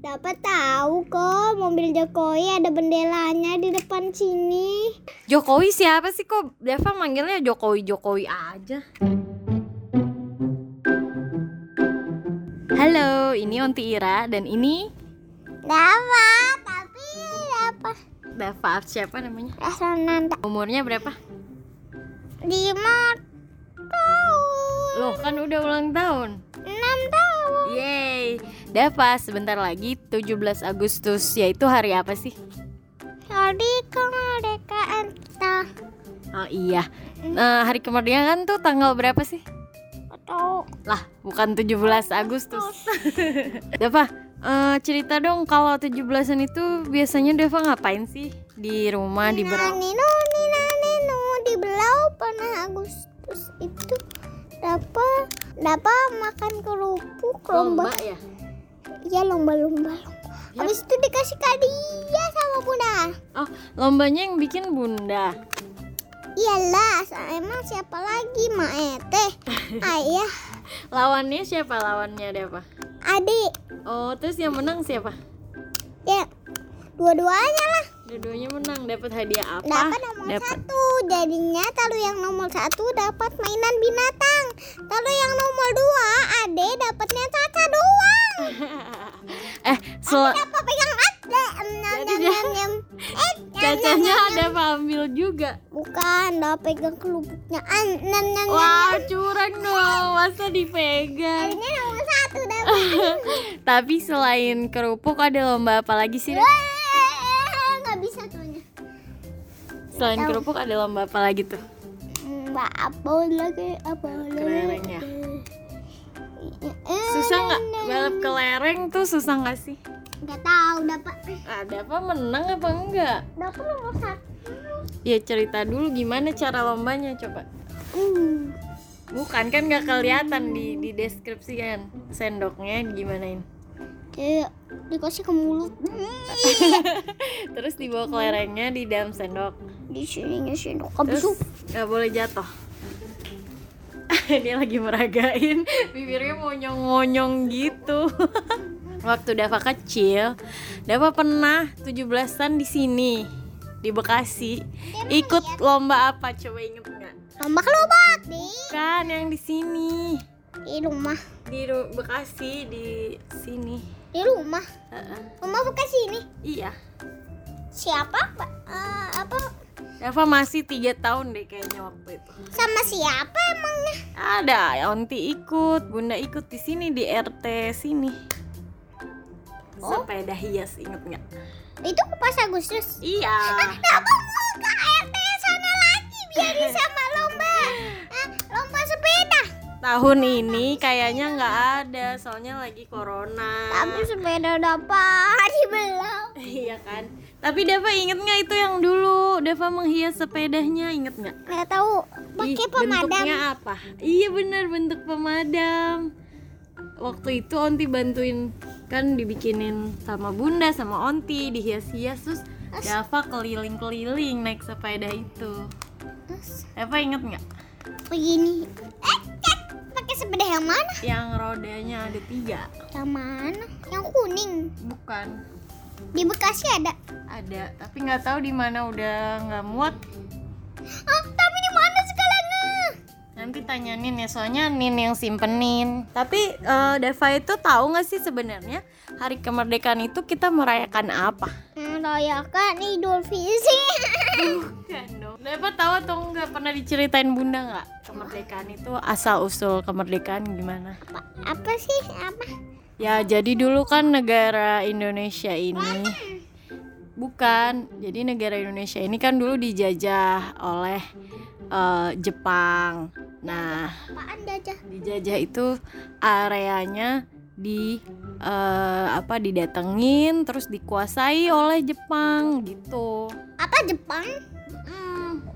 Dapat tahu kok mobil Jokowi ada bendelanya di depan sini. Jokowi siapa sih kok Deva manggilnya Jokowi Jokowi aja Halo, ini Onti Ira dan ini Dapat, tapi dapat Deva siapa namanya? Rasananda Umurnya berapa? lima tahun, Loh kan udah ulang tahun enam tahun. Yeay Deva sebentar lagi 17 Agustus Yaitu hari apa sih? Hari kemerdekaan Oh iya Nah hari kemerdekaan tuh tanggal berapa sih? atau Lah bukan 17 Agustus Deva eh, cerita dong kalau 17-an itu biasanya Deva ngapain sih? Di rumah, di berau Nino, Nina, Nino di belau pernah Agustus itu dapat dapat makan kerupuk lomba. Lomba ya? Iya lomba-lomba. Ya. Habis itu dikasih hadiah sama bunda. Oh lombanya yang bikin bunda Iyalah, emang siapa lagi Ma Ete? Ayah, Lawannya siapa lawannya Deva? adik. Oh terus yang menang siapa? Ya, dua-duanya lah. Dua-duanya menang dapat hadiah apa? Dapat nomor satu. Jadinya kalau yang nomor satu dapat mainan binatang. Kalau yang nomor dua, adik dapatnya caca doang. eh sel- Apa pegang ade? Eh, cacanya ada ambil juga Bukan, dah pegang kerupuknya. An, nyam, nyam, nyam. Wah curang dong masa dipegang Jadinya nomor satu dapat. Tapi selain kerupuk ada lomba apa lagi sih? Def? Wah, nggak bisa tuhnya. Selain kerupuk ada lomba apa lagi tuh? Mbak apa lagi? Apa lagi? Ya? Eh, Susah nggak balap kelereng tuh susah nggak sih? Nggak tahu dapat. Ada apa menang apa enggak? Dapat nomor satu. Ya cerita dulu gimana cara lombanya coba. Hmm. Bukan kan nggak kelihatan di di deskripsi kan sendoknya gimanain. Kayak dikasih ke mulut. Terus dibawa kelerengnya di dalam sendok. Di sini sendok habis Terus nggak boleh jatuh. Dia lagi meragain, bibirnya monyong-monyong gitu. Waktu Dava kecil, Dava pernah 17-an di sini di Bekasi. Ikut lomba apa? Coba inget nggak? lomba kelobak di Kan yang di sini di rumah. di Bekasi di sini. Di rumah. Heeh. Rumah bukan sini. Iya. Siapa? Eh, apa? Dava masih tiga tahun deh kayaknya waktu itu. Sama siapa emangnya? Ada, Onti ikut, Bunda ikut di sini di RT sini. Oh. Sepeda hias inget nggak? Itu pas Agustus. Iya. Ke Tahun ini kayaknya nggak ada, soalnya lagi corona. Tapi sepeda dapat dibelau. iya kan. Tapi Deva inget nggak itu yang dulu Deva menghias sepedanya inget nggak? Nggak tahu pakai pemadam. Bentuknya apa? Iya bener bentuk pemadam. Waktu itu Onti bantuin kan dibikinin sama Bunda sama Onti dihias-hias terus Dava keliling-keliling naik sepeda itu. Dava inget nggak? begini. Eh, sepeda yang mana? Yang rodanya ada tiga. Yang mana? Yang kuning. Bukan. Di Bekasi ada. Ada, tapi nggak tahu di mana udah nggak muat. Ah, tapi di mana sekolahnya? Nanti tanya Nin ya, soalnya Nin yang simpenin. Tapi eh, Dava itu tahu nggak sih sebenarnya hari kemerdekaan itu kita merayakan apa? Merayakan Idul Fitri. Bukan dong. Dapat tahu atau enggak pernah diceritain Bunda nggak kemerdekaan itu asal usul kemerdekaan gimana? apa, apa sih? Apa? Ya jadi dulu kan negara Indonesia ini bukan. Jadi negara Indonesia ini kan dulu dijajah oleh eh, Jepang. Nah Apaan jajah? dijajah itu areanya di eh, apa didatengin terus dikuasai oleh Jepang gitu. Apa Jepang?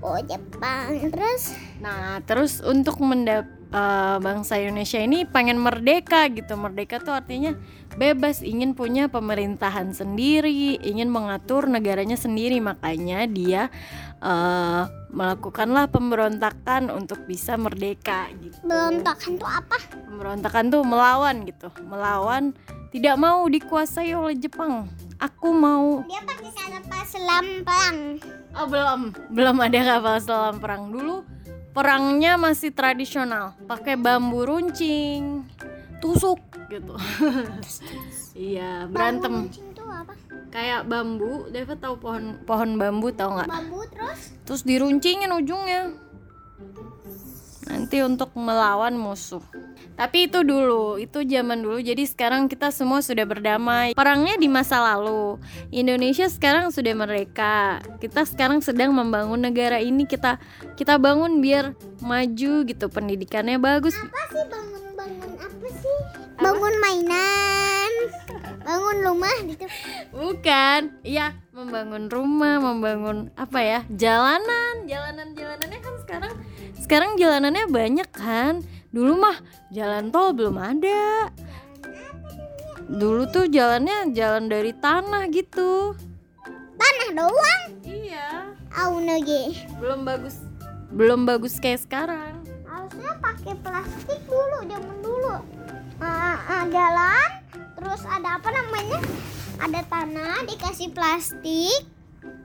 Oh Jepang. Terus Nah, terus untuk mendap eh, bangsa Indonesia ini pengen merdeka gitu. Merdeka tuh artinya bebas, ingin punya pemerintahan sendiri, ingin mengatur negaranya sendiri. Makanya dia eh, melakukanlah pemberontakan untuk bisa merdeka gitu. Berontakan tuh apa? Pemberontakan tuh melawan gitu, melawan tidak mau dikuasai oleh Jepang. Aku mau Dia pakai kapal selam perang. Oh belum, belum ada kapal selam perang dulu. Perangnya masih tradisional, pakai bambu runcing, tusuk gitu. iya, berantem. Tuh apa? Kayak bambu, David tahu pohon pohon bambu tahu nggak? Bambu terus Terus diruncingin ujungnya. Nanti untuk melawan musuh. Tapi itu dulu, itu zaman dulu. Jadi sekarang kita semua sudah berdamai. Perangnya di masa lalu. Indonesia sekarang sudah merdeka. Kita sekarang sedang membangun negara ini. Kita kita bangun biar maju gitu. Pendidikannya bagus. apa sih bangun-bangun apa sih? Bangun mainan. Bangun rumah gitu. Bukan, iya membangun rumah, membangun apa ya? Jalanan, jalanan sekarang jalanannya banyak kan. Dulu mah jalan tol belum ada. Dulu tuh jalannya jalan dari tanah gitu. Tanah doang. Iya, Au nege. belum bagus. Belum bagus kayak sekarang. Harusnya pakai plastik dulu zaman dulu. Ah, ah, jalan, terus ada apa namanya? Ada tanah dikasih plastik.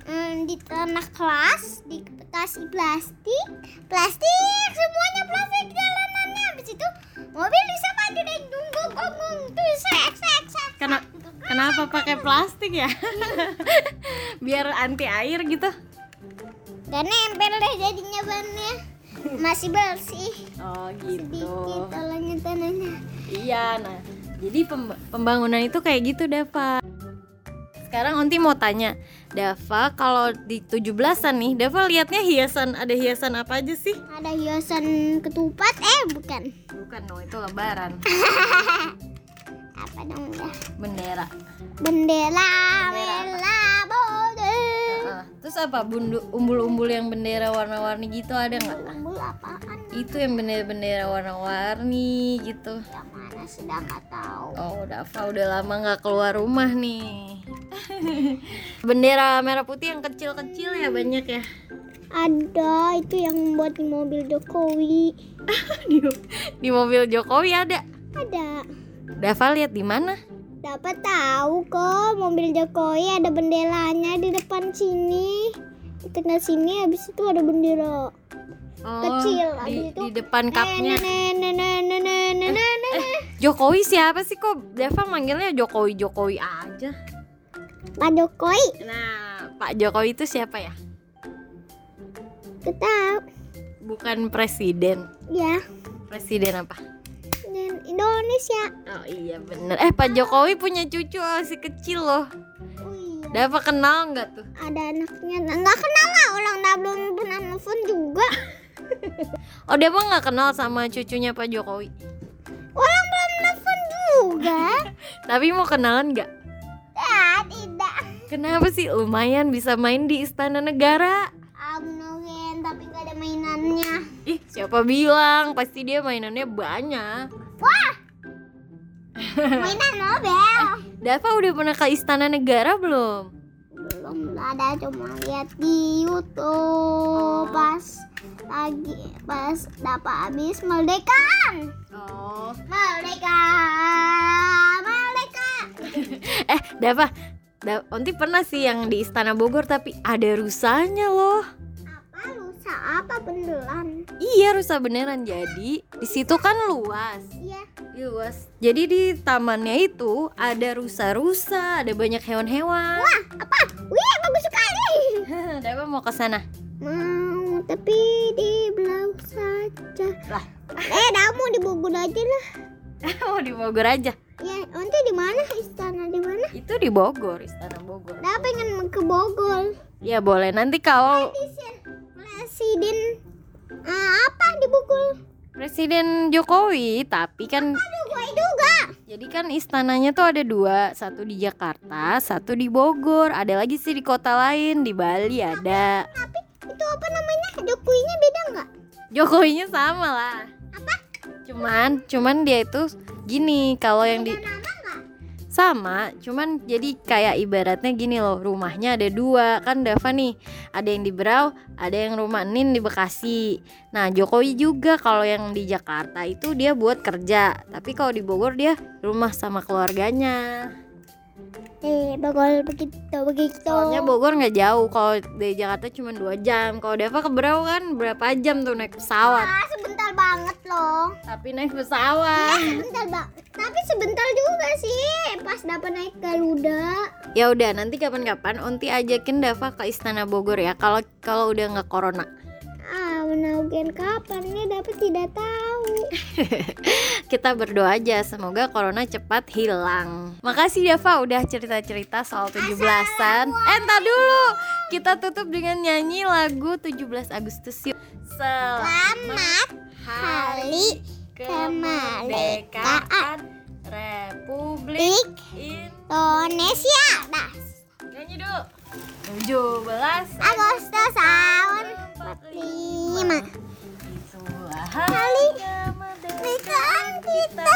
Hmm, di tanah kelas dikasih plastik, plastik semuanya plastik jalanannya. Habis itu mobil bisa maju dan tunggu gongong tuh sek sek sek. Kena, kenapa pakai plastik ya? Biar anti air gitu. Gak nempel deh jadinya bannya. Masih bersih. Oh gitu. Sedikit tanahnya tanahnya. Iya, nah jadi pem- pembangunan itu kayak gitu Dava. Sekarang Onti mau tanya, Dava kalau di 17-an nih, Dava liatnya hiasan ada hiasan apa aja sih? Ada hiasan ketupat, eh bukan. Bukan dong, itu lebaran. Apa dong ya? Bendera. Bendera Bendera merah. Heeh. Terus apa? Bundu, umbul-umbul yang bendera warna-warni gitu ada nggak? Umbul apaan? Itu yang bendera-bendera warna-warni gitu. Yang mana sudah nggak tahu. Oh, Dava udah lama nggak keluar rumah nih. bendera merah putih yang kecil-kecil ya banyak ya. Ada itu yang buat di mobil Jokowi. di, di mobil Jokowi ada. Ada. Dava lihat di mana? Dapat tahu kok mobil Jokowi ada benderanya di depan sini. Di tengah sini habis itu ada bendera. Oh, Kecil, di, itu di depan kapnya. Jokowi siapa sih kok? Dava manggilnya Jokowi Jokowi aja. Pak Jokowi. Nah, Pak Jokowi itu siapa ya? Kita Bukan presiden. ya Presiden apa? dan Indonesia. Oh iya bener. Eh Pak Jokowi punya cucu masih kecil loh. Oh iya. Dava kenal nggak tuh? Ada anaknya. Nggak kenal lah orang dah belum pernah nelfon juga. Oh Dava nggak kenal sama cucunya Pak Jokowi. Orang belum nelfon juga. Tapi mau kenalan nggak? Kenapa sih lumayan bisa main di Istana Negara? Amnogen tapi nggak ada mainannya. Ih siapa bilang? Pasti dia mainannya banyak. Wah. Mainan mobil. Dava udah pernah ke Istana Negara belum? belum ada cuma lihat di YouTube pas lagi pas dapat habis merdeka Oh. merdeka merdeka Eh Dava, Da- Onti pernah sih yang di Istana Bogor tapi ada rusanya loh. apa lusa apa beneran Iya rusa beneran jadi di situ kan luas. iya Luas. Jadi di tamannya itu ada rusa-rusa, ada banyak hewan-hewan. wah apa wih bagus sekali Dava mau ke sana. mau tapi di belau saja Lah, eh kamu di Bogor aja lah mau di Bogor aja. Ya nanti di mana istana di mana Itu di Bogor, Istana Bogor. dah pengen ke Bogor Ya boleh. Nanti kalau presiden presiden ah, apa di Bogor Presiden Jokowi, tapi kan aduh gue juga jadi kan istananya tuh ada dua, satu di Jakarta, satu di Bogor. Ada lagi sih di kota lain, di Bali ada. tapi itu apa namanya Jokowinya beda nggak Jokowinya sama lah. apa Cuman, cuman dia itu gini, kalau yang di sama, cuman jadi kayak ibaratnya gini loh, rumahnya ada dua kan Dava nih, ada yang di Berau, ada yang rumah Nin di Bekasi. Nah Jokowi juga kalau yang di Jakarta itu dia buat kerja, tapi kalau di Bogor dia rumah sama keluarganya. Eh, bakal begitu begitu. Soalnya Bogor nggak jauh, kalau dari Jakarta cuma dua jam. Kalau Dava ke Berau kan berapa jam tuh naik pesawat? Ah, sebentar banget loh. Tapi naik pesawat. Sebentar, Bang. Tapi sebentar juga sih pas dapat naik Garuda. Ya udah nanti kapan-kapan Unti ajakin Dava ke Istana Bogor ya. Kalau kalau udah nggak corona. Ah, menaugen kapan nih dapat tidak tahu. Kita berdoa aja semoga corona cepat hilang. Makasih Dava udah cerita-cerita soal 17-an. Eh, entar dulu. Kita tutup dengan nyanyi lagu 17 Agustus yuk. Selamat Hari kemerdekaan Republik Indonesia. Dah. Nyanyi dulu. 17 Agustus tahun 45 45. Itulah Hari kemerdekaan kemerdekaan kita.